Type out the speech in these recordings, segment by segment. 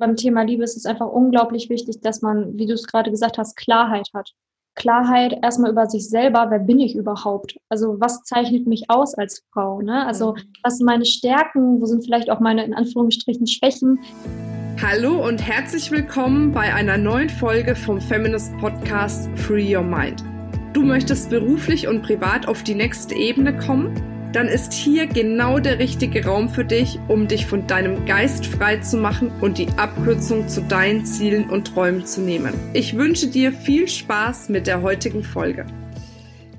beim Thema Liebe ist es einfach unglaublich wichtig, dass man, wie du es gerade gesagt hast, Klarheit hat. Klarheit erstmal über sich selber, wer bin ich überhaupt? Also was zeichnet mich aus als Frau? Ne? Also mhm. was sind meine Stärken? Wo sind vielleicht auch meine in Anführungsstrichen Schwächen? Hallo und herzlich willkommen bei einer neuen Folge vom Feminist Podcast Free Your Mind. Du möchtest beruflich und privat auf die nächste Ebene kommen? Dann ist hier genau der richtige Raum für dich, um dich von deinem Geist frei zu machen und die Abkürzung zu deinen Zielen und Träumen zu nehmen. Ich wünsche dir viel Spaß mit der heutigen Folge.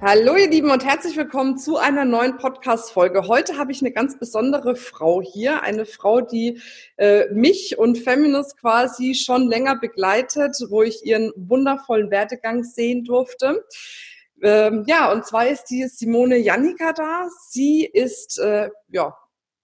Hallo ihr Lieben und herzlich willkommen zu einer neuen Podcast-Folge. Heute habe ich eine ganz besondere Frau hier, eine Frau, die äh, mich und Feminist quasi schon länger begleitet, wo ich ihren wundervollen Werdegang sehen durfte. Ähm, ja, und zwar ist die Simone Jannika da. Sie ist äh, ja,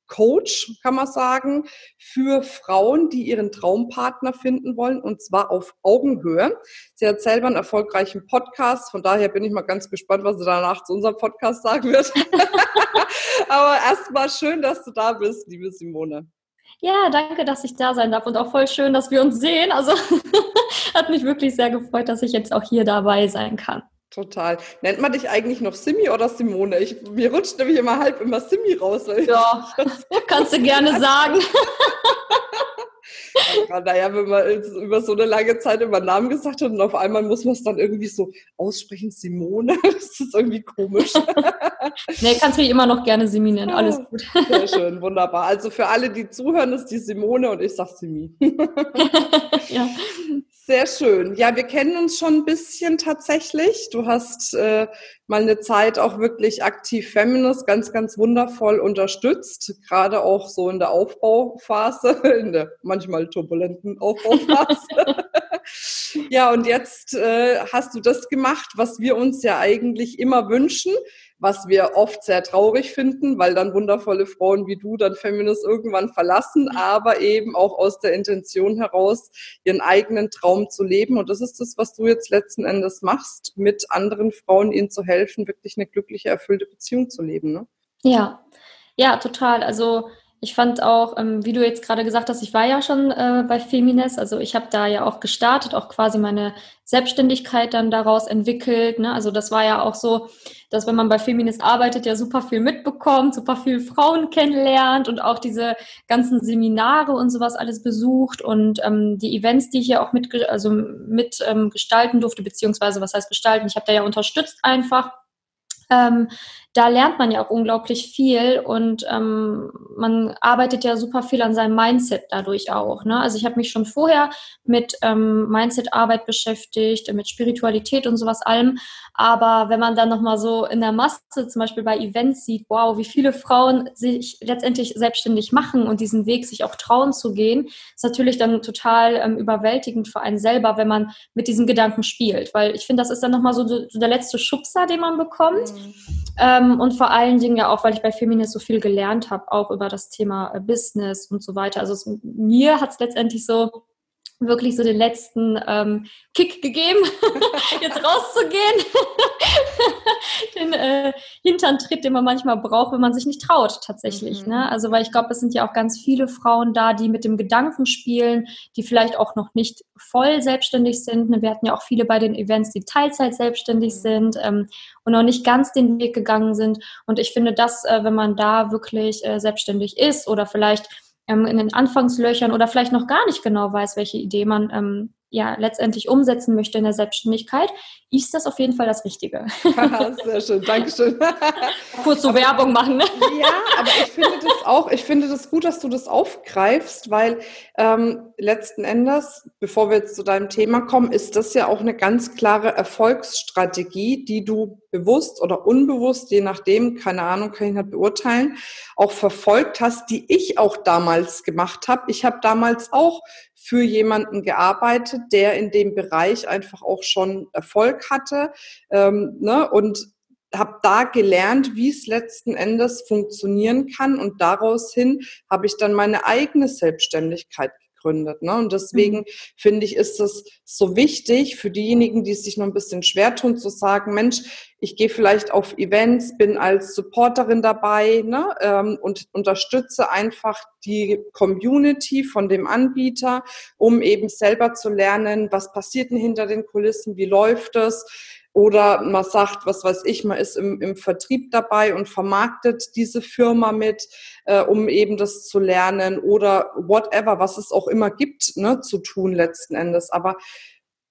Coach, kann man sagen, für Frauen, die ihren Traumpartner finden wollen, und zwar auf Augenhöhe. Sie hat selber einen erfolgreichen Podcast, von daher bin ich mal ganz gespannt, was sie danach zu unserem Podcast sagen wird. Aber erstmal schön, dass du da bist, liebe Simone. Ja, danke, dass ich da sein darf und auch voll schön, dass wir uns sehen. Also hat mich wirklich sehr gefreut, dass ich jetzt auch hier dabei sein kann. Total. Nennt man dich eigentlich noch Simi oder Simone? Ich, mir rutscht nämlich immer halb immer Simi raus. ja, kannst du gerne sagen. Ja, naja, wenn man über so eine lange Zeit immer Namen gesagt hat und auf einmal muss man es dann irgendwie so aussprechen, Simone, das ist irgendwie komisch. nee, kannst mich immer noch gerne Simi nennen, alles gut. Sehr schön, wunderbar. Also für alle, die zuhören, ist die Simone und ich sag Simi. ja. Sehr schön. Ja, wir kennen uns schon ein bisschen tatsächlich. Du hast äh, mal eine Zeit auch wirklich aktiv Feminist ganz, ganz wundervoll unterstützt, gerade auch so in der Aufbauphase, in der manchmal turbulenten Aufbauphase. ja, und jetzt äh, hast du das gemacht, was wir uns ja eigentlich immer wünschen, was wir oft sehr traurig finden, weil dann wundervolle Frauen wie du dann Feminist irgendwann verlassen, aber eben auch aus der Intention heraus, ihren eigenen Traum zu leben. Und das ist das, was du jetzt letzten Endes machst, mit anderen Frauen ihnen zu helfen, wirklich eine glückliche, erfüllte Beziehung zu leben. Ne? Ja, ja, total. Also ich fand auch, ähm, wie du jetzt gerade gesagt hast, ich war ja schon äh, bei Femines, also ich habe da ja auch gestartet, auch quasi meine Selbstständigkeit dann daraus entwickelt. Ne? Also das war ja auch so, dass wenn man bei Femines arbeitet, ja super viel mitbekommt, super viel Frauen kennenlernt und auch diese ganzen Seminare und sowas alles besucht und ähm, die Events, die ich ja auch mit, also mit ähm, gestalten durfte, beziehungsweise was heißt gestalten, ich habe da ja unterstützt einfach. Ähm, da lernt man ja auch unglaublich viel und ähm, man arbeitet ja super viel an seinem Mindset dadurch auch. Ne? Also ich habe mich schon vorher mit ähm, Mindset-Arbeit beschäftigt, mit Spiritualität und sowas allem. Aber wenn man dann nochmal so in der Masse, zum Beispiel bei Events sieht, wow, wie viele Frauen sich letztendlich selbstständig machen und diesen Weg sich auch trauen zu gehen, ist natürlich dann total ähm, überwältigend für einen selber, wenn man mit diesen Gedanken spielt. Weil ich finde, das ist dann nochmal so, so der letzte Schubser, den man bekommt. Mhm. Ähm, ähm, und vor allen Dingen ja auch, weil ich bei Feminist so viel gelernt habe, auch über das Thema äh, Business und so weiter. Also es, mir hat es letztendlich so wirklich so den letzten ähm, Kick gegeben, jetzt rauszugehen. den äh, Hinterntritt, den man manchmal braucht, wenn man sich nicht traut, tatsächlich. Mhm. Ne? Also, weil ich glaube, es sind ja auch ganz viele Frauen da, die mit dem Gedanken spielen, die vielleicht auch noch nicht voll selbstständig sind. Ne? Wir hatten ja auch viele bei den Events, die Teilzeit selbstständig mhm. sind ähm, und noch nicht ganz den Weg gegangen sind. Und ich finde, dass, äh, wenn man da wirklich äh, selbstständig ist oder vielleicht in den Anfangslöchern oder vielleicht noch gar nicht genau weiß, welche Idee man ähm, ja letztendlich umsetzen möchte in der Selbstständigkeit, ist das auf jeden Fall das Richtige. Sehr schön, Dankeschön. Kurz so aber, Werbung machen. Ne? Ja, aber ich finde das auch, ich finde das gut, dass du das aufgreifst, weil ähm, letzten Endes, bevor wir jetzt zu deinem Thema kommen, ist das ja auch eine ganz klare Erfolgsstrategie, die du bewusst oder unbewusst, je nachdem, keine Ahnung, kann ich nicht beurteilen, auch verfolgt hast, die ich auch damals gemacht habe. Ich habe damals auch für jemanden gearbeitet, der in dem Bereich einfach auch schon Erfolg hatte ähm, ne? und habe da gelernt, wie es letzten Endes funktionieren kann und daraus hin habe ich dann meine eigene Selbstständigkeit gründet. Ne? Und deswegen mhm. finde ich, ist es so wichtig für diejenigen, die sich noch ein bisschen schwer tun, zu sagen, Mensch, ich gehe vielleicht auf Events, bin als Supporterin dabei ne, ähm, und unterstütze einfach die Community von dem Anbieter, um eben selber zu lernen, was passiert denn hinter den Kulissen, wie läuft es. Oder man sagt, was weiß ich, man ist im, im Vertrieb dabei und vermarktet diese Firma mit, äh, um eben das zu lernen oder whatever, was es auch immer gibt, ne, zu tun letzten Endes. Aber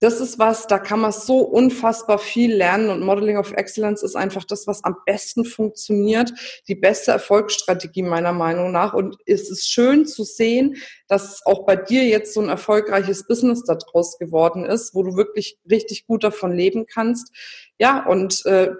das ist was, da kann man so unfassbar viel lernen und Modeling of Excellence ist einfach das, was am besten funktioniert, die beste Erfolgsstrategie meiner Meinung nach. Und es ist schön zu sehen, dass auch bei dir jetzt so ein erfolgreiches Business daraus geworden ist, wo du wirklich richtig gut davon leben kannst. Ja, und äh,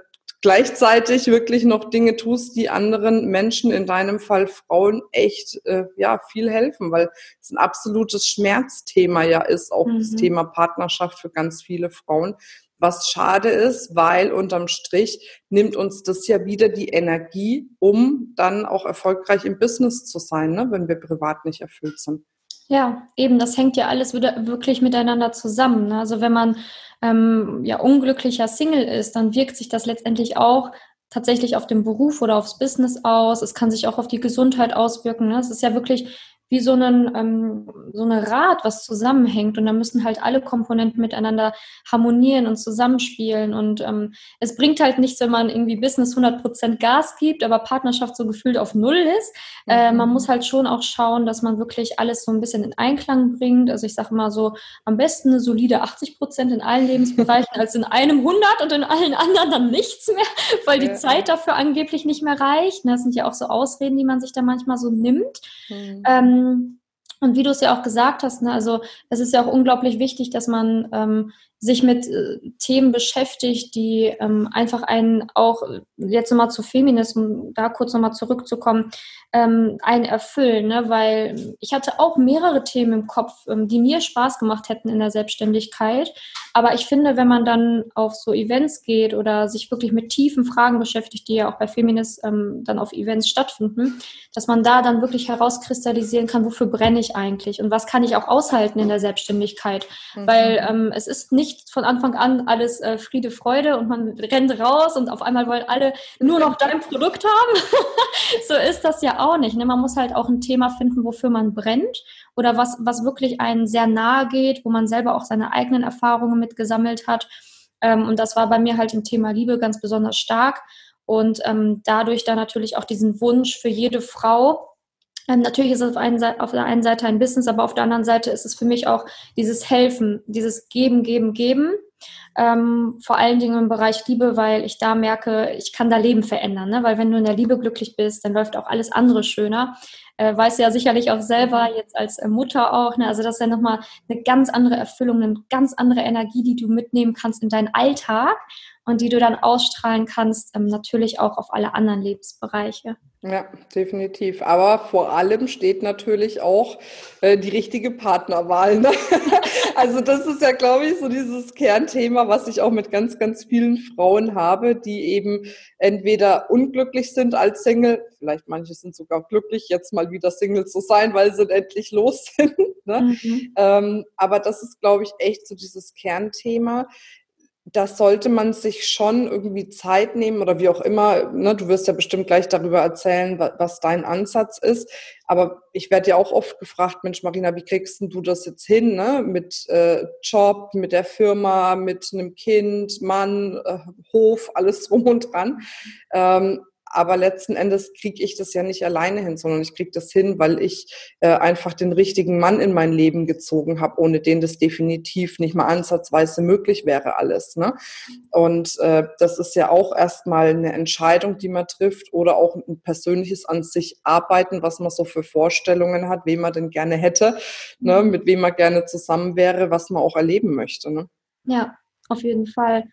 gleichzeitig wirklich noch Dinge tust, die anderen Menschen, in deinem Fall Frauen, echt äh, ja viel helfen, weil es ein absolutes Schmerzthema ja ist, auch mhm. das Thema Partnerschaft für ganz viele Frauen. Was schade ist, weil unterm Strich nimmt uns das ja wieder die Energie, um dann auch erfolgreich im Business zu sein, ne, wenn wir privat nicht erfüllt sind. Ja, eben, das hängt ja alles wieder wirklich miteinander zusammen. Ne? Also wenn man ähm, ja unglücklicher Single ist, dann wirkt sich das letztendlich auch tatsächlich auf den Beruf oder aufs Business aus. Es kann sich auch auf die Gesundheit auswirken. Ne? Es ist ja wirklich wie so, einen, ähm, so eine Rad, was zusammenhängt. Und da müssen halt alle Komponenten miteinander harmonieren und zusammenspielen. Und ähm, es bringt halt nichts, wenn man irgendwie Business 100% Gas gibt, aber Partnerschaft so gefühlt auf Null ist. Mhm. Äh, man muss halt schon auch schauen, dass man wirklich alles so ein bisschen in Einklang bringt. Also ich sage mal so, am besten eine solide 80% in allen Lebensbereichen als in einem 100 und in allen anderen dann nichts mehr, weil die ja. Zeit dafür angeblich nicht mehr reicht. Das sind ja auch so Ausreden, die man sich da manchmal so nimmt. Mhm. Ähm, ähm, und wie du es ja auch gesagt hast, ne, also es ist ja auch unglaublich wichtig, dass man ähm, sich mit äh, Themen beschäftigt, die ähm, einfach einen auch, jetzt nochmal zu Feminismus, da kurz nochmal zurückzukommen, ähm, einen erfüllen, ne? weil ich hatte auch mehrere Themen im Kopf, ähm, die mir Spaß gemacht hätten in der Selbstständigkeit. Aber ich finde, wenn man dann auf so Events geht oder sich wirklich mit tiefen Fragen beschäftigt, die ja auch bei Feminist ähm, dann auf Events stattfinden, dass man da dann wirklich herauskristallisieren kann, wofür brenne ich eigentlich und was kann ich auch aushalten in der Selbstständigkeit. Mhm. Weil ähm, es ist nicht von Anfang an alles äh, Friede, Freude und man rennt raus und auf einmal wollen alle nur noch dein Produkt haben. so ist das ja auch nicht. Ne? Man muss halt auch ein Thema finden, wofür man brennt oder was, was wirklich einen sehr nahe geht, wo man selber auch seine eigenen Erfahrungen mit gesammelt hat. Ähm, und das war bei mir halt im Thema Liebe ganz besonders stark. Und ähm, dadurch dann natürlich auch diesen Wunsch für jede Frau, natürlich ist es auf, einen, auf, der einen Seite ein Business, aber auf der anderen Seite ist es für mich auch dieses Helfen, dieses Geben, Geben, Geben. Ähm, vor allen Dingen im Bereich Liebe, weil ich da merke, ich kann da Leben verändern. Ne? Weil wenn du in der Liebe glücklich bist, dann läuft auch alles andere schöner. Äh, weißt du ja sicherlich auch selber, jetzt als äh, Mutter auch. Ne? Also das ist ja nochmal eine ganz andere Erfüllung, eine ganz andere Energie, die du mitnehmen kannst in deinen Alltag und die du dann ausstrahlen kannst, ähm, natürlich auch auf alle anderen Lebensbereiche. Ja, definitiv. Aber vor allem steht natürlich auch äh, die richtige Partnerwahl. Ne? also das ist ja, glaube ich, so dieses Kernthema, was ich auch mit ganz, ganz vielen Frauen habe, die eben entweder unglücklich sind als Single, vielleicht manche sind sogar glücklich, jetzt mal wieder Single zu sein, weil sie endlich los sind. Ne? Mhm. Ähm, aber das ist, glaube ich, echt so dieses Kernthema das sollte man sich schon irgendwie Zeit nehmen oder wie auch immer. Ne, du wirst ja bestimmt gleich darüber erzählen, was dein Ansatz ist. Aber ich werde ja auch oft gefragt, Mensch, Marina, wie kriegst du das jetzt hin? Ne? Mit äh, Job, mit der Firma, mit einem Kind, Mann, äh, Hof, alles drum und dran. Ähm, aber letzten Endes kriege ich das ja nicht alleine hin, sondern ich kriege das hin, weil ich äh, einfach den richtigen Mann in mein Leben gezogen habe, ohne den das definitiv nicht mal ansatzweise möglich wäre alles. Ne? Und äh, das ist ja auch erstmal eine Entscheidung, die man trifft oder auch ein persönliches an sich arbeiten, was man so für Vorstellungen hat, wen man denn gerne hätte, ne? Mhm. mit wem man gerne zusammen wäre, was man auch erleben möchte. Ne? Ja, auf jeden Fall.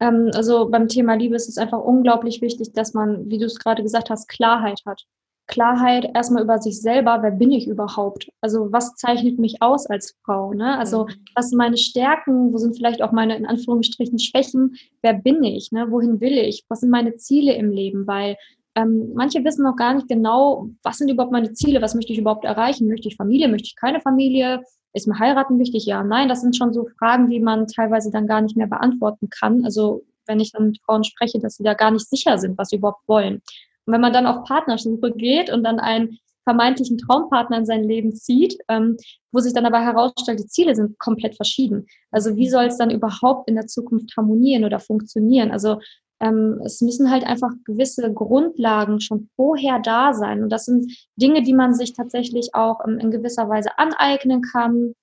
Ähm, also beim Thema Liebe ist es einfach unglaublich wichtig, dass man, wie du es gerade gesagt hast, Klarheit hat. Klarheit erstmal über sich selber, wer bin ich überhaupt? Also was zeichnet mich aus als Frau? Ne? Also mhm. was sind meine Stärken? Wo sind vielleicht auch meine in Anführungsstrichen Schwächen? Wer bin ich? Ne? Wohin will ich? Was sind meine Ziele im Leben? Weil ähm, manche wissen noch gar nicht genau, was sind überhaupt meine Ziele? Was möchte ich überhaupt erreichen? Möchte ich Familie? Möchte ich keine Familie? Ist mir heiraten wichtig? Ja, nein, das sind schon so Fragen, die man teilweise dann gar nicht mehr beantworten kann. Also wenn ich dann mit Frauen spreche, dass sie da gar nicht sicher sind, was sie überhaupt wollen. Und wenn man dann auf Partnersuche geht und dann einen vermeintlichen Traumpartner in sein Leben zieht, ähm, wo sich dann aber herausstellt, die Ziele sind komplett verschieden. Also wie soll es dann überhaupt in der Zukunft harmonieren oder funktionieren? Also ähm, es müssen halt einfach gewisse Grundlagen schon vorher da sein. Und das sind Dinge, die man sich tatsächlich auch ähm, in gewisser Weise aneignen kann.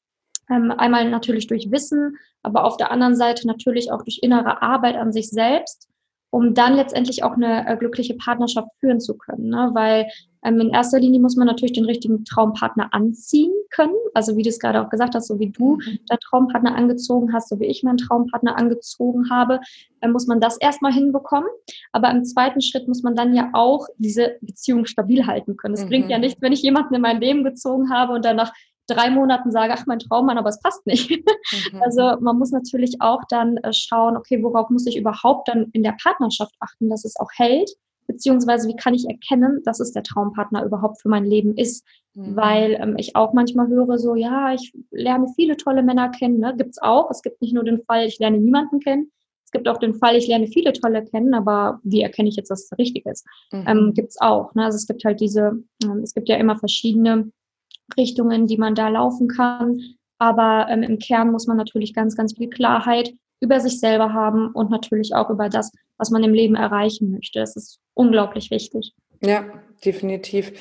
Ähm, einmal natürlich durch Wissen, aber auf der anderen Seite natürlich auch durch innere Arbeit an sich selbst um dann letztendlich auch eine äh, glückliche Partnerschaft führen zu können. Ne? Weil ähm, in erster Linie muss man natürlich den richtigen Traumpartner anziehen können. Also wie du es gerade auch gesagt hast, so wie du mhm. deinen Traumpartner angezogen hast, so wie ich meinen Traumpartner angezogen habe, äh, muss man das erstmal hinbekommen. Aber im zweiten Schritt muss man dann ja auch diese Beziehung stabil halten können. Es mhm. bringt ja nichts, wenn ich jemanden in mein Leben gezogen habe und danach drei Monaten sage, ach, mein Traummann, aber es passt nicht. Mhm. Also man muss natürlich auch dann äh, schauen, okay, worauf muss ich überhaupt dann in der Partnerschaft achten, dass es auch hält, beziehungsweise wie kann ich erkennen, dass es der Traumpartner überhaupt für mein Leben ist. Mhm. Weil ähm, ich auch manchmal höre so, ja, ich lerne viele tolle Männer kennen, ne? gibt es auch. Es gibt nicht nur den Fall, ich lerne niemanden kennen. Es gibt auch den Fall, ich lerne viele tolle kennen, aber wie erkenne ich jetzt, dass es richtig ist? Mhm. Ähm, gibt es auch. Ne? Also es gibt halt diese, ähm, es gibt ja immer verschiedene Richtungen, die man da laufen kann. Aber ähm, im Kern muss man natürlich ganz, ganz viel Klarheit über sich selber haben und natürlich auch über das, was man im Leben erreichen möchte. Das ist unglaublich wichtig. Ja, definitiv.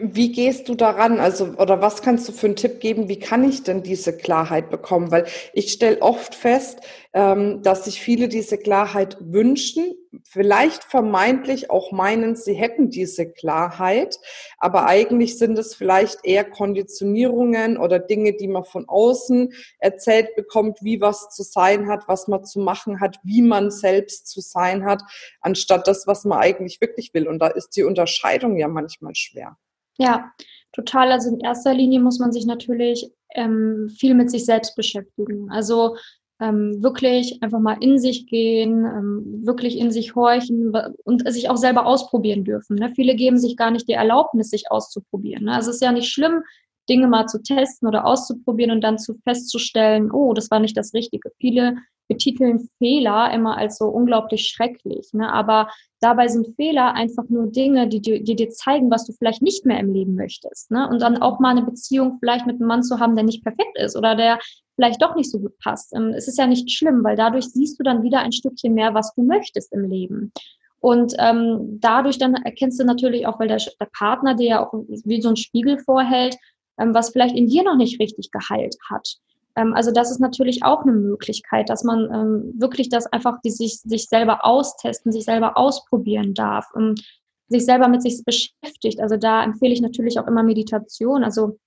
Wie gehst du daran? Also, oder was kannst du für einen Tipp geben? Wie kann ich denn diese Klarheit bekommen? Weil ich stelle oft fest, ähm, dass sich viele diese Klarheit wünschen, vielleicht vermeintlich auch meinen, sie hätten diese Klarheit, aber eigentlich sind es vielleicht eher Konditionierungen oder Dinge, die man von außen erzählt bekommt, wie was zu sein hat, was man zu machen hat, wie man selbst zu sein hat, anstatt das, was man eigentlich wirklich will. Und da ist die Unterscheidung ja manchmal schwer. Ja, total. Also in erster Linie muss man sich natürlich ähm, viel mit sich selbst beschäftigen. Also ähm, wirklich einfach mal in sich gehen, ähm, wirklich in sich horchen und sich auch selber ausprobieren dürfen. Ne? Viele geben sich gar nicht die Erlaubnis, sich auszuprobieren. Ne? Also es ist ja nicht schlimm, Dinge mal zu testen oder auszuprobieren und dann zu festzustellen, oh, das war nicht das Richtige. Viele betiteln Fehler immer als so unglaublich schrecklich. Ne? Aber dabei sind Fehler einfach nur Dinge, die, die, die dir zeigen, was du vielleicht nicht mehr im Leben möchtest. Ne? Und dann auch mal eine Beziehung vielleicht mit einem Mann zu haben, der nicht perfekt ist oder der vielleicht doch nicht so gut passt. Ähm, es ist ja nicht schlimm, weil dadurch siehst du dann wieder ein Stückchen mehr, was du möchtest im Leben. Und ähm, dadurch dann erkennst du natürlich auch, weil der, der Partner dir ja auch wie so ein Spiegel vorhält, ähm, was vielleicht in dir noch nicht richtig geheilt hat. Ähm, also das ist natürlich auch eine Möglichkeit, dass man ähm, wirklich das einfach die sich, sich selber austesten, sich selber ausprobieren darf, und sich selber mit sich beschäftigt. Also da empfehle ich natürlich auch immer Meditation. Also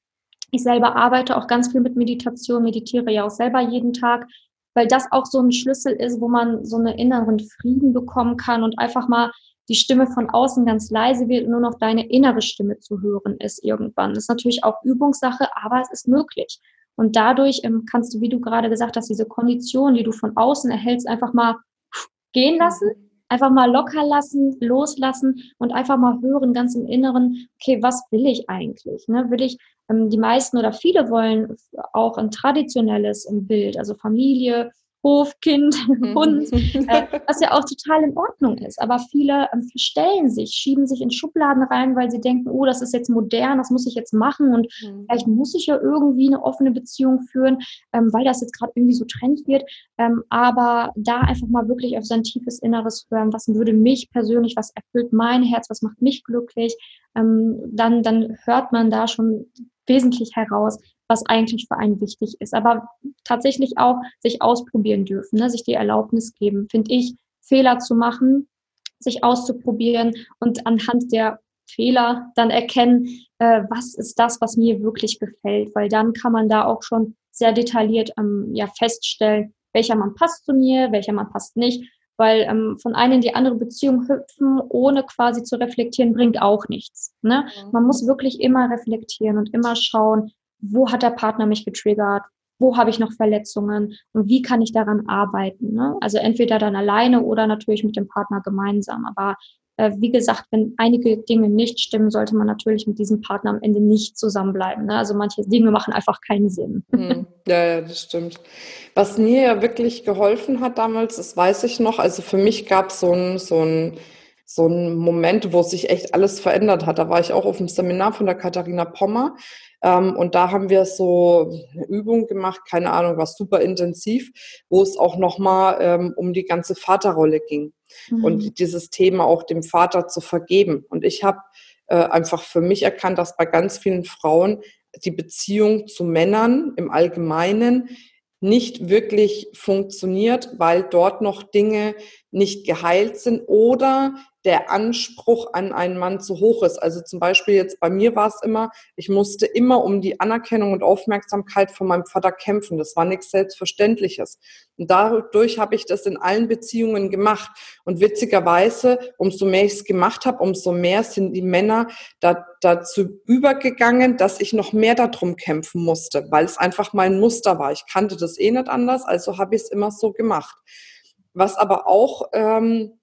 ich selber arbeite auch ganz viel mit Meditation, meditiere ja auch selber jeden Tag, weil das auch so ein Schlüssel ist, wo man so einen inneren Frieden bekommen kann und einfach mal die Stimme von außen ganz leise wird und nur noch deine innere Stimme zu hören ist irgendwann. Das ist natürlich auch Übungssache, aber es ist möglich. Und dadurch ähm, kannst du, wie du gerade gesagt hast, diese Kondition, die du von außen erhältst, einfach mal gehen lassen, einfach mal locker lassen, loslassen und einfach mal hören, ganz im Inneren, okay, was will ich eigentlich? Ne? Will ich, ähm, die meisten oder viele wollen auch ein traditionelles ähm, Bild, also Familie, Hofkind, mhm. Hund, äh, was ja auch total in Ordnung ist. Aber viele ähm, verstellen sich, schieben sich in Schubladen rein, weil sie denken, oh, das ist jetzt modern, das muss ich jetzt machen und mhm. vielleicht muss ich ja irgendwie eine offene Beziehung führen, ähm, weil das jetzt gerade irgendwie so trend wird. Ähm, aber da einfach mal wirklich auf sein tiefes Inneres hören, was würde mich persönlich, was erfüllt mein Herz, was macht mich glücklich, ähm, dann, dann hört man da schon wesentlich heraus, was eigentlich für einen wichtig ist. Aber tatsächlich auch sich ausprobieren dürfen, ne? sich die Erlaubnis geben, finde ich, Fehler zu machen, sich auszuprobieren und anhand der Fehler dann erkennen, äh, was ist das, was mir wirklich gefällt, weil dann kann man da auch schon sehr detailliert ähm, ja, feststellen, welcher Mann passt zu mir, welcher Mann passt nicht, weil ähm, von einer in die andere Beziehung hüpfen, ohne quasi zu reflektieren, bringt auch nichts. Ne? Mhm. Man muss wirklich immer reflektieren und immer schauen, wo hat der Partner mich getriggert, wo habe ich noch Verletzungen und wie kann ich daran arbeiten. Ne? Also entweder dann alleine oder natürlich mit dem Partner gemeinsam. Aber äh, wie gesagt, wenn einige Dinge nicht stimmen, sollte man natürlich mit diesem Partner am Ende nicht zusammenbleiben. Ne? Also manche Dinge machen einfach keinen Sinn. Hm. Ja, ja, das stimmt. Was mir ja wirklich geholfen hat damals, das weiß ich noch, also für mich gab so es so ein so ein Moment, wo sich echt alles verändert hat. Da war ich auch auf dem Seminar von der Katharina Pommer ähm, und da haben wir so eine Übung gemacht, keine Ahnung, war super intensiv, wo es auch nochmal ähm, um die ganze Vaterrolle ging mhm. und dieses Thema auch dem Vater zu vergeben. Und ich habe äh, einfach für mich erkannt, dass bei ganz vielen Frauen die Beziehung zu Männern im Allgemeinen nicht wirklich funktioniert, weil dort noch Dinge nicht geheilt sind oder der Anspruch an einen Mann zu hoch ist. Also zum Beispiel jetzt bei mir war es immer, ich musste immer um die Anerkennung und Aufmerksamkeit von meinem Vater kämpfen. Das war nichts Selbstverständliches. Und dadurch habe ich das in allen Beziehungen gemacht. Und witzigerweise, umso mehr ich es gemacht habe, umso mehr sind die Männer da, dazu übergegangen, dass ich noch mehr darum kämpfen musste, weil es einfach mein Muster war. Ich kannte das eh nicht anders, also habe ich es immer so gemacht. Was aber auch ähm,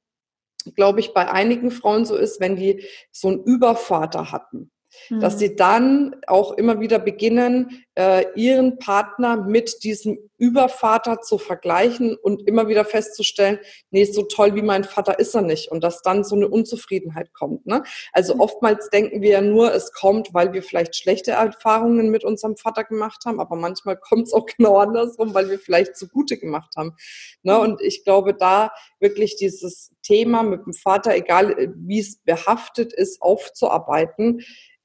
glaube ich, bei einigen Frauen so ist, wenn die so einen Übervater hatten dass mhm. sie dann auch immer wieder beginnen, äh, ihren Partner mit diesem Übervater zu vergleichen und immer wieder festzustellen, nee, so toll wie mein Vater ist er nicht und dass dann so eine Unzufriedenheit kommt. Ne? Also mhm. oftmals denken wir ja nur, es kommt, weil wir vielleicht schlechte Erfahrungen mit unserem Vater gemacht haben, aber manchmal kommt es auch genau andersrum, weil wir vielleicht zu gute gemacht haben. Ne? Mhm. Und ich glaube, da wirklich dieses Thema mit dem Vater, egal äh, wie es behaftet ist, aufzuarbeiten,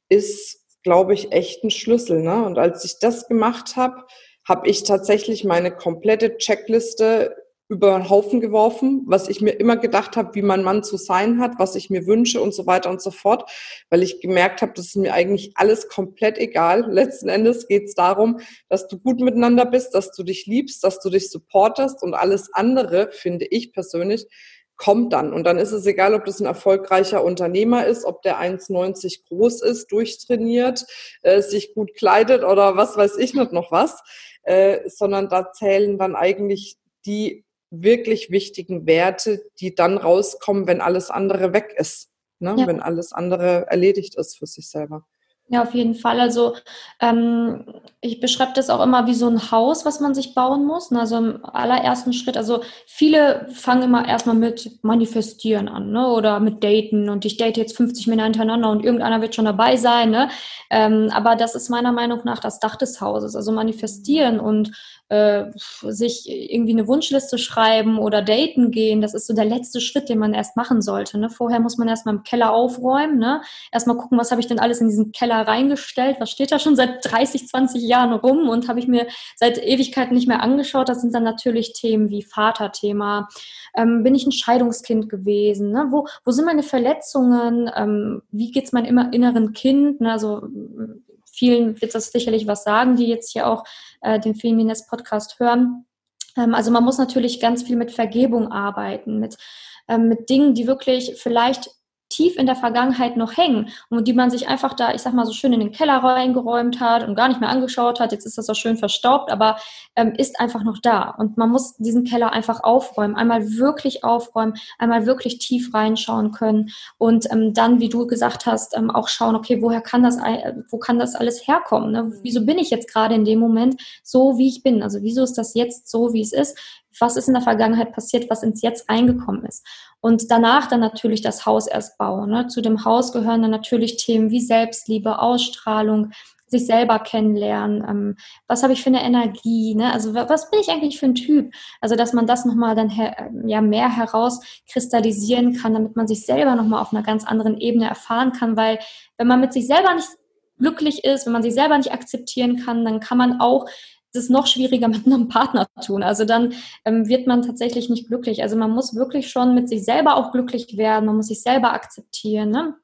ist, glaube ich, echt ein Schlüssel. Ne? Und als ich das gemacht habe, habe ich tatsächlich meine komplette Checkliste über den Haufen geworfen, was ich mir immer gedacht habe, wie mein Mann zu sein hat, was ich mir wünsche und so weiter und so fort, weil ich gemerkt habe, das ist mir eigentlich alles komplett egal. Letzten Endes geht es darum, dass du gut miteinander bist, dass du dich liebst, dass du dich supportest und alles andere, finde ich persönlich, kommt dann. Und dann ist es egal, ob das ein erfolgreicher Unternehmer ist, ob der 1,90 groß ist, durchtrainiert, äh, sich gut kleidet oder was weiß ich nicht noch was, äh, sondern da zählen dann eigentlich die wirklich wichtigen Werte, die dann rauskommen, wenn alles andere weg ist, ne? Ja. wenn alles andere erledigt ist für sich selber. Ja, auf jeden Fall. Also ähm, ich beschreibe das auch immer wie so ein Haus, was man sich bauen muss. Also im allerersten Schritt, also viele fangen immer erstmal mit Manifestieren an, ne? Oder mit Daten und ich date jetzt 50 Männer hintereinander und irgendeiner wird schon dabei sein, ne? Ähm, aber das ist meiner Meinung nach das Dach des Hauses. Also manifestieren und äh, sich irgendwie eine Wunschliste schreiben oder daten gehen, das ist so der letzte Schritt, den man erst machen sollte. Ne? Vorher muss man erstmal im Keller aufräumen, ne? erstmal gucken, was habe ich denn alles in diesen Keller reingestellt, was steht da schon seit 30, 20 Jahren rum und habe ich mir seit Ewigkeiten nicht mehr angeschaut. Das sind dann natürlich Themen wie Vaterthema, ähm, bin ich ein Scheidungskind gewesen, ne? wo, wo sind meine Verletzungen, ähm, wie geht's meinem inneren Kind, ne? also vielen wird das sicherlich was sagen, die jetzt hier auch äh, den Feminist-Podcast hören. Ähm, also man muss natürlich ganz viel mit Vergebung arbeiten, mit, ähm, mit Dingen, die wirklich vielleicht tief in der Vergangenheit noch hängen und die man sich einfach da, ich sag mal, so schön in den Keller reingeräumt hat und gar nicht mehr angeschaut hat. Jetzt ist das so schön verstaubt, aber ähm, ist einfach noch da. Und man muss diesen Keller einfach aufräumen, einmal wirklich aufräumen, einmal wirklich tief reinschauen können und ähm, dann, wie du gesagt hast, ähm, auch schauen, okay, woher kann das, wo kann das alles herkommen? Ne? Wieso bin ich jetzt gerade in dem Moment so, wie ich bin? Also wieso ist das jetzt so, wie es ist? Was ist in der Vergangenheit passiert, was ins Jetzt eingekommen ist. Und danach dann natürlich das Haus erst bauen. Ne? Zu dem Haus gehören dann natürlich Themen wie Selbstliebe, Ausstrahlung, sich selber kennenlernen, ähm, was habe ich für eine Energie, ne? also was bin ich eigentlich für ein Typ, also dass man das nochmal dann ja mehr herauskristallisieren kann, damit man sich selber nochmal auf einer ganz anderen Ebene erfahren kann, weil wenn man mit sich selber nicht glücklich ist, wenn man sich selber nicht akzeptieren kann, dann kann man auch es noch schwieriger mit einem Partner tun. Also dann ähm, wird man tatsächlich nicht glücklich. Also man muss wirklich schon mit sich selber auch glücklich werden. Man muss sich selber akzeptieren. Ne?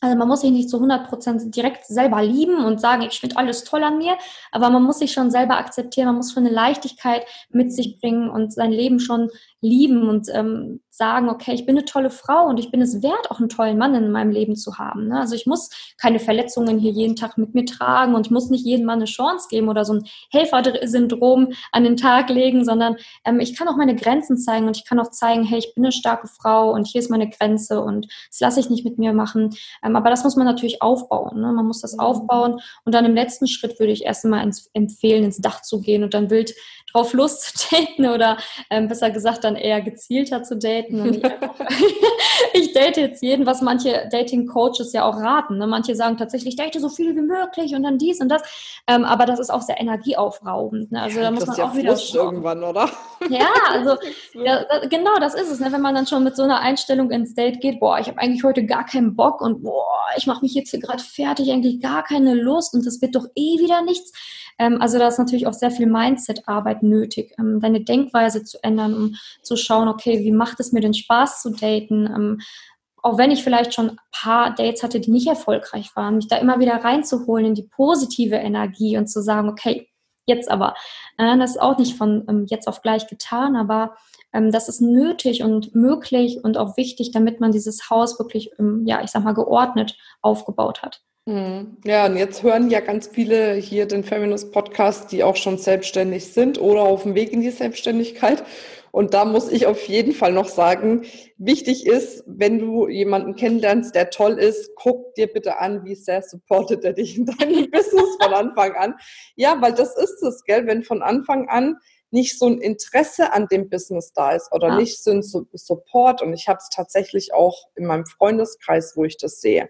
Also man muss sich nicht zu 100% direkt selber lieben und sagen, ich finde alles toll an mir, aber man muss sich schon selber akzeptieren, man muss schon eine Leichtigkeit mit sich bringen und sein Leben schon lieben und ähm, sagen, okay, ich bin eine tolle Frau und ich bin es wert, auch einen tollen Mann in meinem Leben zu haben. Ne? Also ich muss keine Verletzungen hier jeden Tag mit mir tragen und ich muss nicht jedem Mann eine Chance geben oder so ein Helfersyndrom an den Tag legen, sondern ähm, ich kann auch meine Grenzen zeigen und ich kann auch zeigen, hey, ich bin eine starke Frau und hier ist meine Grenze und das lasse ich nicht mit mir machen. Ähm, aber das muss man natürlich aufbauen. Ne? Man muss das mhm. aufbauen und dann im letzten Schritt würde ich erst mal ins, empfehlen, ins Dach zu gehen und dann wild drauf Lust zu daten oder ähm, besser gesagt dann eher gezielter zu daten. Und ich, ich date jetzt jeden, was manche Dating-Coaches ja auch raten. Ne? Manche sagen tatsächlich, date so viel wie möglich und dann dies und das. Ähm, aber das ist auch sehr energieaufraubend. Ne? Also da muss man ja auch wieder irgendwann, oder? Ja, also ja, genau, das ist es. Ne? Wenn man dann schon mit so einer Einstellung ins Date geht, boah, ich habe eigentlich heute gar keinen Bock und boah, ich mache mich jetzt hier gerade fertig, eigentlich gar keine Lust und das wird doch eh wieder nichts ähm, also da ist natürlich auch sehr viel Mindset-Arbeit nötig, ähm, deine Denkweise zu ändern, um zu schauen, okay, wie macht es mir denn Spaß zu daten? Ähm, auch wenn ich vielleicht schon ein paar Dates hatte, die nicht erfolgreich waren, mich da immer wieder reinzuholen in die positive Energie und zu sagen, okay, jetzt aber. Äh, das ist auch nicht von ähm, jetzt auf gleich getan, aber ähm, das ist nötig und möglich und auch wichtig, damit man dieses Haus wirklich, ähm, ja, ich sag mal, geordnet aufgebaut hat. Mhm. Ja, und jetzt hören ja ganz viele hier den Feminist Podcast, die auch schon selbstständig sind oder auf dem Weg in die Selbstständigkeit. Und da muss ich auf jeden Fall noch sagen, wichtig ist, wenn du jemanden kennenlernst, der toll ist, guck dir bitte an, wie sehr supportet er dich in deinem Business von Anfang an. Ja, weil das ist es, gell, wenn von Anfang an nicht so ein Interesse an dem Business da ist oder ja. nicht so ein Support. Und ich habe es tatsächlich auch in meinem Freundeskreis, wo ich das sehe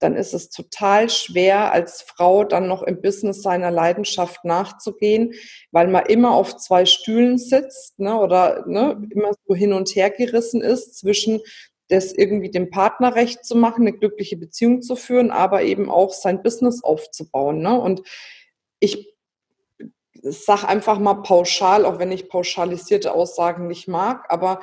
dann ist es total schwer, als Frau dann noch im Business seiner Leidenschaft nachzugehen, weil man immer auf zwei Stühlen sitzt ne, oder ne, immer so hin und her gerissen ist zwischen das irgendwie dem Partner recht zu machen, eine glückliche Beziehung zu führen, aber eben auch sein Business aufzubauen. Ne? Und ich sage einfach mal pauschal, auch wenn ich pauschalisierte Aussagen nicht mag, aber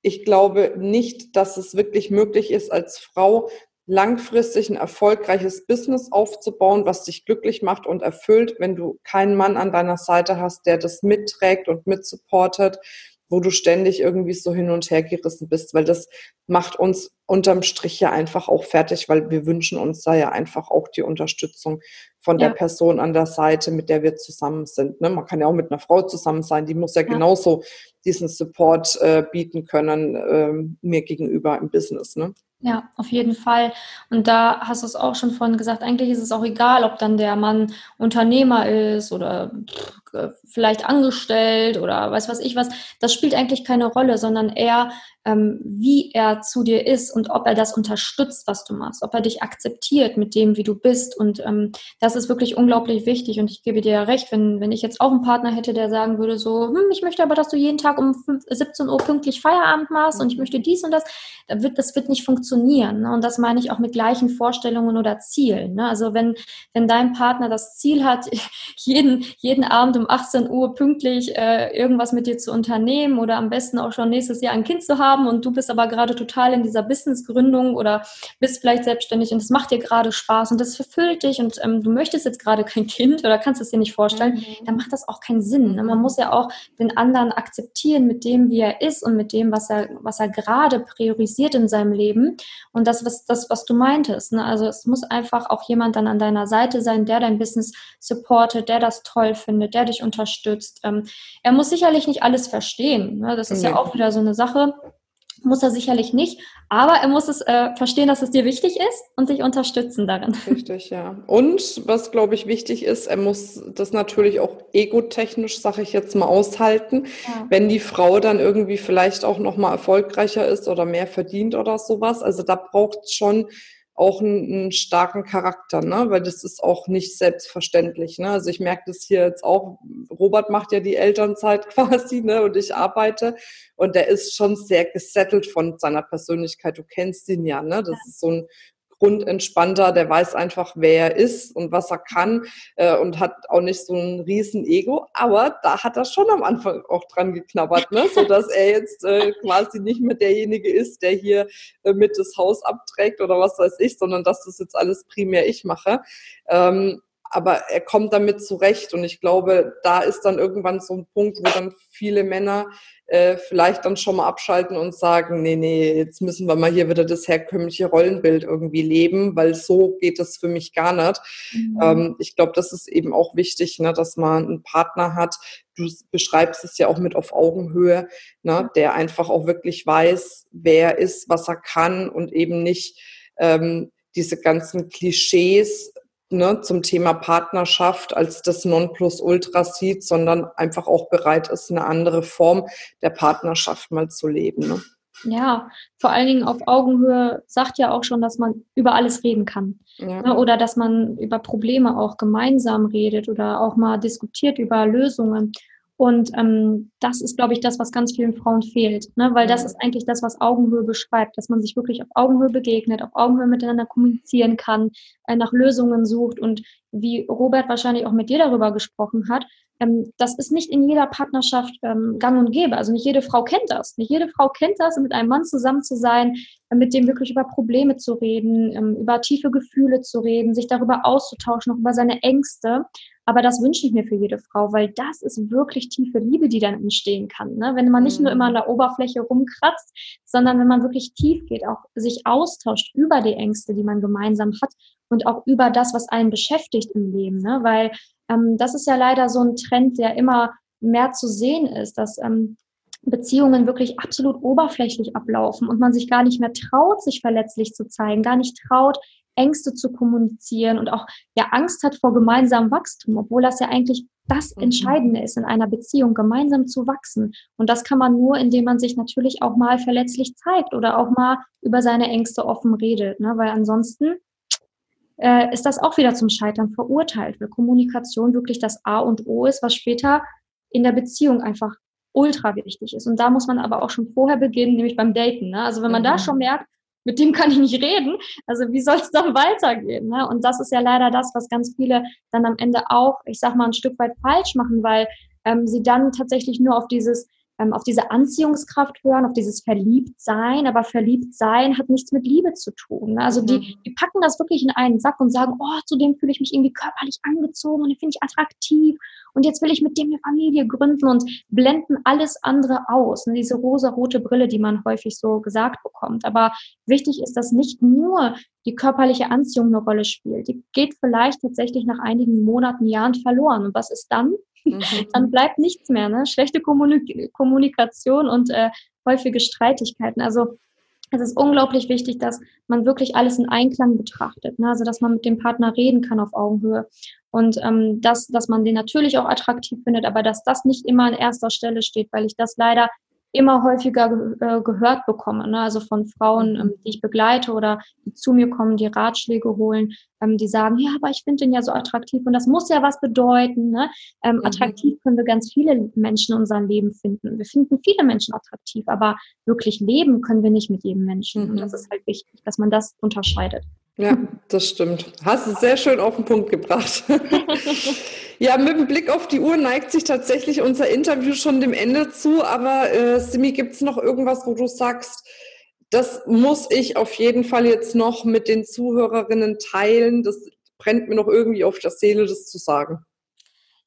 ich glaube nicht, dass es wirklich möglich ist, als Frau langfristig ein erfolgreiches Business aufzubauen, was dich glücklich macht und erfüllt, wenn du keinen Mann an deiner Seite hast, der das mitträgt und mitsupportet, wo du ständig irgendwie so hin und her gerissen bist, weil das macht uns unterm Strich ja einfach auch fertig, weil wir wünschen uns da ja einfach auch die Unterstützung von ja. der Person an der Seite, mit der wir zusammen sind. Ne? Man kann ja auch mit einer Frau zusammen sein, die muss ja, ja. genauso diesen Support äh, bieten können äh, mir gegenüber im Business. Ne? Ja, auf jeden Fall. Und da hast du es auch schon vorhin gesagt, eigentlich ist es auch egal, ob dann der Mann Unternehmer ist oder vielleicht angestellt oder weiß was ich was. Das spielt eigentlich keine Rolle, sondern eher, ähm, wie er zu dir ist und ob er das unterstützt, was du machst, ob er dich akzeptiert mit dem, wie du bist. Und ähm, das ist wirklich unglaublich wichtig. Und ich gebe dir ja recht, wenn, wenn ich jetzt auch einen Partner hätte, der sagen würde, so, hm, ich möchte aber, dass du jeden Tag um 5, 17 Uhr pünktlich Feierabend machst und ich möchte dies und das, das wird, das wird nicht funktionieren. Ne? Und das meine ich auch mit gleichen Vorstellungen oder Zielen. Ne? Also wenn, wenn dein Partner das Ziel hat, jeden, jeden Abend um 18 Uhr pünktlich äh, irgendwas mit dir zu unternehmen oder am besten auch schon nächstes Jahr ein Kind zu haben und du bist aber gerade total in dieser Businessgründung oder bist vielleicht selbstständig und es macht dir gerade Spaß und das verfüllt dich und ähm, du möchtest jetzt gerade kein Kind oder kannst es dir nicht vorstellen, mhm. dann macht das auch keinen Sinn. Ne? Man muss ja auch den anderen akzeptieren mit dem, wie er ist und mit dem, was er, was er gerade priorisiert in seinem Leben und das, was, das, was du meintest. Ne? Also es muss einfach auch jemand dann an deiner Seite sein, der dein Business supportet, der das toll findet, der dich unterstützt. Ähm, er muss sicherlich nicht alles verstehen. Ne? Das ist nee. ja auch wieder so eine Sache. Muss er sicherlich nicht, aber er muss es äh, verstehen, dass es dir wichtig ist und dich unterstützen darin. Richtig, ja. Und was, glaube ich, wichtig ist, er muss das natürlich auch egotechnisch, sage ich jetzt mal, aushalten. Ja. Wenn die Frau dann irgendwie vielleicht auch noch mal erfolgreicher ist oder mehr verdient oder sowas. Also da braucht es schon auch einen, einen, starken Charakter, ne? weil das ist auch nicht selbstverständlich. Ne? Also ich merke das hier jetzt auch, Robert macht ja die Elternzeit quasi ne? und ich arbeite und der ist schon sehr gesettelt von seiner Persönlichkeit. Du kennst ihn ja, ne? das ist so ein grundentspannter, der weiß einfach, wer er ist und was er kann äh, und hat auch nicht so ein riesen Ego. Aber da hat er schon am Anfang auch dran geknabbert, ne? so dass er jetzt äh, quasi nicht mehr derjenige ist, der hier äh, mit das Haus abträgt oder was weiß ich, sondern dass das jetzt alles primär ich mache. Ähm, aber er kommt damit zurecht. Und ich glaube, da ist dann irgendwann so ein Punkt, wo dann viele Männer äh, vielleicht dann schon mal abschalten und sagen, nee, nee, jetzt müssen wir mal hier wieder das herkömmliche Rollenbild irgendwie leben, weil so geht es für mich gar nicht. Mhm. Ähm, ich glaube, das ist eben auch wichtig, ne, dass man einen Partner hat, du beschreibst es ja auch mit auf Augenhöhe, ne, der einfach auch wirklich weiß, wer ist, was er kann und eben nicht ähm, diese ganzen Klischees ne, zum Thema Partnerschaft als das Nonplusultra sieht, sondern einfach auch bereit ist, eine andere Form der Partnerschaft mal zu leben. Ne? Ja, vor allen Dingen auf Augenhöhe sagt ja auch schon, dass man über alles reden kann. Ja. Ne, oder dass man über Probleme auch gemeinsam redet oder auch mal diskutiert über Lösungen. Und ähm, das ist, glaube ich, das, was ganz vielen Frauen fehlt, ne? weil das ist eigentlich das, was Augenhöhe beschreibt, dass man sich wirklich auf Augenhöhe begegnet, auf Augenhöhe miteinander kommunizieren kann, äh, nach Lösungen sucht und wie Robert wahrscheinlich auch mit dir darüber gesprochen hat, ähm, das ist nicht in jeder Partnerschaft ähm, gang und gäbe. Also nicht jede Frau kennt das. Nicht jede Frau kennt das, mit einem Mann zusammen zu sein, äh, mit dem wirklich über Probleme zu reden, ähm, über tiefe Gefühle zu reden, sich darüber auszutauschen, auch über seine Ängste. Aber das wünsche ich mir für jede Frau, weil das ist wirklich tiefe Liebe, die dann entstehen kann. Ne? Wenn man nicht nur immer an der Oberfläche rumkratzt, sondern wenn man wirklich tief geht, auch sich austauscht über die Ängste, die man gemeinsam hat und auch über das, was einen beschäftigt im Leben. Ne? Weil ähm, das ist ja leider so ein Trend, der immer mehr zu sehen ist, dass ähm, Beziehungen wirklich absolut oberflächlich ablaufen und man sich gar nicht mehr traut, sich verletzlich zu zeigen, gar nicht traut, Ängste zu kommunizieren und auch ja Angst hat vor gemeinsamem Wachstum, obwohl das ja eigentlich das mhm. Entscheidende ist in einer Beziehung, gemeinsam zu wachsen. Und das kann man nur, indem man sich natürlich auch mal verletzlich zeigt oder auch mal über seine Ängste offen redet, ne? weil ansonsten äh, ist das auch wieder zum Scheitern verurteilt, weil Kommunikation wirklich das A und O ist, was später in der Beziehung einfach ultra wichtig ist. Und da muss man aber auch schon vorher beginnen, nämlich beim Daten. Ne? Also wenn man mhm. da schon merkt, mit dem kann ich nicht reden. Also wie soll es dann weitergehen? Ne? Und das ist ja leider das, was ganz viele dann am Ende auch, ich sag mal, ein Stück weit falsch machen, weil ähm, sie dann tatsächlich nur auf dieses ähm, auf diese Anziehungskraft hören, auf dieses Verliebtsein, aber Verliebtsein hat nichts mit Liebe zu tun. Ne? Also mhm. die, die packen das wirklich in einen Sack und sagen, oh, zu dem fühle ich mich irgendwie körperlich angezogen und den finde ich attraktiv und jetzt will ich mit dem eine Familie gründen und blenden alles andere aus. Ne? Diese rosa-rote Brille, die man häufig so gesagt bekommt. Aber wichtig ist, dass nicht nur die körperliche Anziehung eine Rolle spielt. Die geht vielleicht tatsächlich nach einigen Monaten, Jahren verloren. Und was ist dann? Mhm. Dann bleibt nichts mehr. Ne? Schlechte Kommunik Kommunikation und äh, häufige Streitigkeiten. Also es ist unglaublich wichtig, dass man wirklich alles in Einklang betrachtet. Ne? Also dass man mit dem Partner reden kann auf Augenhöhe. Und ähm, dass, dass man den natürlich auch attraktiv findet, aber dass das nicht immer an erster Stelle steht, weil ich das leider immer häufiger äh, gehört bekomme, ne? also von Frauen, mhm. ähm, die ich begleite oder die zu mir kommen, die Ratschläge holen, ähm, die sagen, ja, aber ich finde den ja so attraktiv und das muss ja was bedeuten. Ne? Ähm, mhm. Attraktiv können wir ganz viele Menschen in unserem Leben finden. Wir finden viele Menschen attraktiv, aber wirklich leben können wir nicht mit jedem Menschen. Mhm. Und das ist halt wichtig, dass man das unterscheidet. Ja, das stimmt. Hast es sehr schön auf den Punkt gebracht. ja, mit dem Blick auf die Uhr neigt sich tatsächlich unser Interview schon dem Ende zu. Aber äh, Simi, gibt es noch irgendwas, wo du sagst, das muss ich auf jeden Fall jetzt noch mit den Zuhörerinnen teilen? Das brennt mir noch irgendwie auf der Seele, das zu sagen.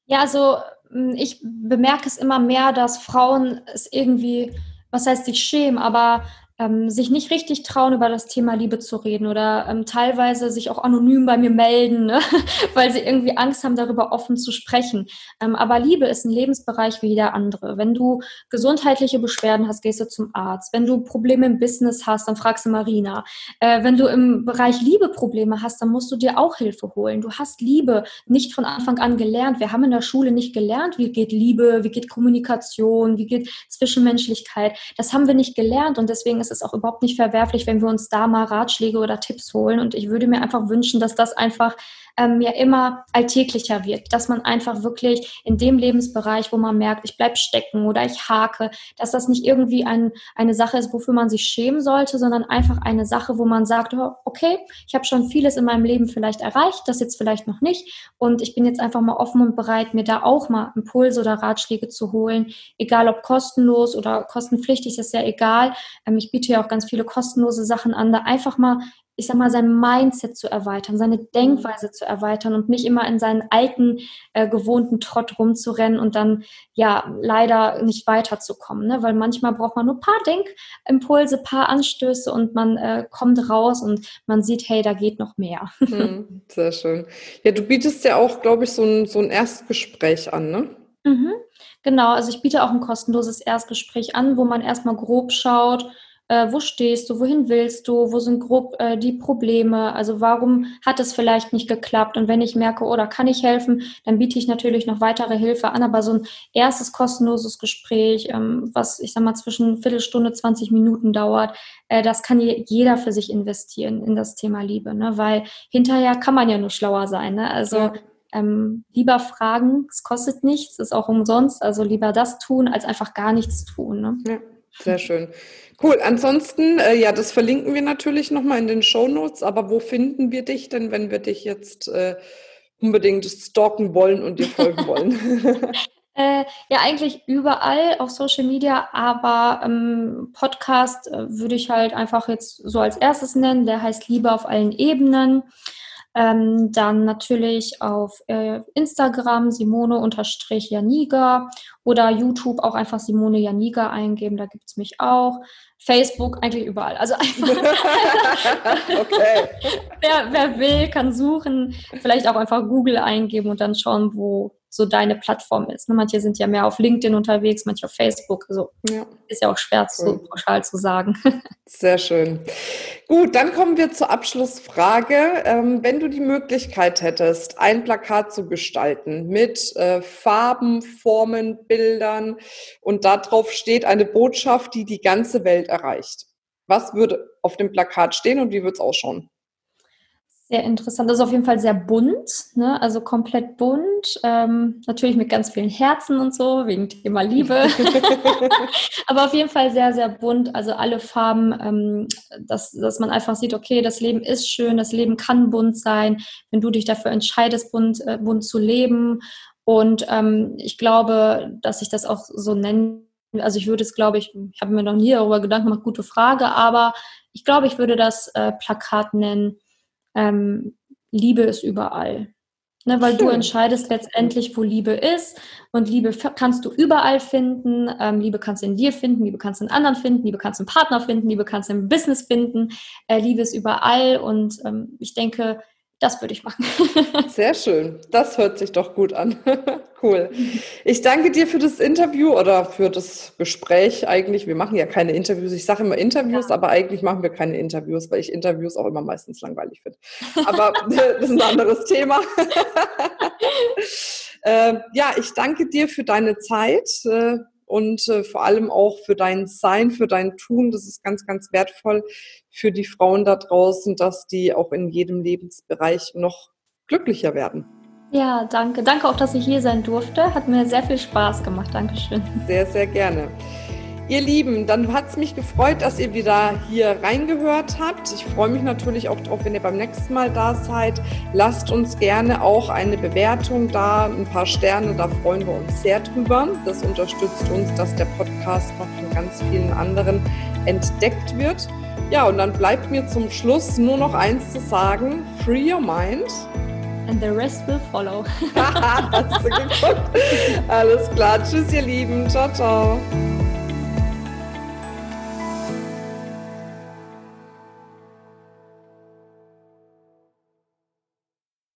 Ja, also hm, ich bemerke es immer mehr, dass Frauen es irgendwie, was heißt sich schämen, aber ähm, sich nicht richtig trauen, über das Thema Liebe zu reden oder ähm, teilweise sich auch anonym bei mir melden, ne? weil sie irgendwie Angst haben, darüber offen zu sprechen. Ähm, aber Liebe ist ein Lebensbereich wie jeder andere. Wenn du gesundheitliche Beschwerden hast, gehst du zum Arzt. Wenn du Probleme im Business hast, dann fragst du Marina. Äh, wenn du im Bereich Liebe Probleme hast, dann musst du dir auch Hilfe holen. Du hast Liebe nicht von Anfang an gelernt. Wir haben in der Schule nicht gelernt, wie geht Liebe, wie geht Kommunikation, wie geht Zwischenmenschlichkeit. Das haben wir nicht gelernt und deswegen ist es auch überhaupt nicht verwerflich, wenn wir uns da mal Ratschläge oder Tipps holen. Und ich würde mir einfach wünschen, dass das einfach ähm, ja immer alltäglicher wird, dass man einfach wirklich in dem Lebensbereich, wo man merkt, ich bleib stecken oder ich hake, dass das nicht irgendwie ein, eine Sache ist, wofür man sich schämen sollte, sondern einfach eine Sache, wo man sagt, oh, okay, ich habe schon vieles in meinem Leben vielleicht erreicht, das jetzt vielleicht noch nicht und ich bin jetzt einfach mal offen und bereit, mir da auch mal Impulse oder Ratschläge zu holen, egal ob kostenlos oder kostenpflichtig, ist ja egal. Ähm, ich biete biete ja auch ganz viele kostenlose Sachen an, da einfach mal ich sag mal, sein Mindset zu erweitern, seine Denkweise zu erweitern und nicht immer in seinen alten, äh, gewohnten Trott rumzurennen und dann ja leider nicht weiterzukommen. Ne? Weil manchmal braucht man nur ein paar Denkimpulse, paar Anstöße und man äh, kommt raus und man sieht, hey, da geht noch mehr. Hm, sehr schön. Ja, du bietest ja auch, glaube ich, so ein, so ein Erstgespräch an, ne? Mhm, genau, also ich biete auch ein kostenloses Erstgespräch an, wo man erstmal grob schaut, äh, wo stehst du, wohin willst du, wo sind grob äh, die Probleme, also warum hat es vielleicht nicht geklappt und wenn ich merke, oder oh, kann ich helfen, dann biete ich natürlich noch weitere Hilfe an, aber so ein erstes kostenloses Gespräch, ähm, was ich sag mal zwischen Viertelstunde, 20 Minuten dauert, äh, das kann jeder für sich investieren in das Thema Liebe, ne? weil hinterher kann man ja nur schlauer sein, ne? also ja. Ähm, lieber fragen, es kostet nichts, ist auch umsonst, also lieber das tun, als einfach gar nichts tun. Ne? Ja, sehr schön. Cool. Ansonsten, äh, ja, das verlinken wir natürlich nochmal in den Show Notes. Aber wo finden wir dich denn, wenn wir dich jetzt äh, unbedingt stalken wollen und dir folgen wollen? äh, ja, eigentlich überall auf Social Media, aber ähm, Podcast äh, würde ich halt einfach jetzt so als erstes nennen. Der heißt Liebe auf allen Ebenen. Ähm, dann natürlich auf äh, Instagram Simone-Janiga oder YouTube auch einfach Simone Janiga eingeben, da gibt es mich auch. Facebook, eigentlich überall. Also einfach. okay. wer, wer will, kann suchen. Vielleicht auch einfach Google eingeben und dann schauen, wo so deine Plattform ist. Ne, manche sind ja mehr auf LinkedIn unterwegs, manche auf Facebook. Also ja. ist ja auch schwer cool. zu pauschal zu sagen. Sehr schön. Gut, dann kommen wir zur Abschlussfrage. Ähm, wenn du die Möglichkeit hättest, ein Plakat zu gestalten mit äh, Farben, Formen, Bildern und darauf steht eine Botschaft, die die ganze Welt erreicht. Was würde auf dem Plakat stehen und wie würde es ausschauen? Sehr interessant. Das ist auf jeden Fall sehr bunt, ne? also komplett bunt. Ähm, natürlich mit ganz vielen Herzen und so, wegen Thema Liebe. Aber auf jeden Fall sehr, sehr bunt. Also alle Farben, ähm, dass, dass man einfach sieht, okay, das Leben ist schön, das Leben kann bunt sein, wenn du dich dafür entscheidest, bunt, äh, bunt zu leben. Und ähm, ich glaube, dass ich das auch so nennen also ich würde es, glaube ich, ich habe mir noch nie darüber Gedanken gemacht, gute Frage, aber ich glaube, ich würde das äh, Plakat nennen, ähm, Liebe ist überall. Ne, weil Schön. du entscheidest letztendlich, wo Liebe ist. Und Liebe kannst du überall finden. Ähm, Liebe kannst du in dir finden, Liebe kannst du in anderen finden, Liebe kannst du im Partner finden, Liebe kannst du im Business finden. Äh, Liebe ist überall. Und ähm, ich denke, das würde ich machen. Sehr schön. Das hört sich doch gut an. cool. Ich danke dir für das Interview oder für das Gespräch eigentlich. Wir machen ja keine Interviews. Ich sage immer Interviews, ja. aber eigentlich machen wir keine Interviews, weil ich Interviews auch immer meistens langweilig finde. Aber das ist ein anderes Thema. äh, ja, ich danke dir für deine Zeit. Äh, und äh, vor allem auch für dein Sein, für dein Tun. Das ist ganz, ganz wertvoll für die Frauen da draußen, dass die auch in jedem Lebensbereich noch glücklicher werden. Ja, danke. Danke auch, dass ich hier sein durfte. Hat mir sehr viel Spaß gemacht. Dankeschön. Sehr, sehr gerne. Ihr Lieben, dann hat es mich gefreut, dass ihr wieder hier reingehört habt. Ich freue mich natürlich auch darauf, wenn ihr beim nächsten Mal da seid. Lasst uns gerne auch eine Bewertung da, ein paar Sterne, da freuen wir uns sehr drüber. Das unterstützt uns, dass der Podcast noch von ganz vielen anderen entdeckt wird. Ja, und dann bleibt mir zum Schluss nur noch eins zu sagen: Free your mind. And the rest will follow. Hast du geguckt? Alles klar. Tschüss, ihr Lieben. Ciao, ciao.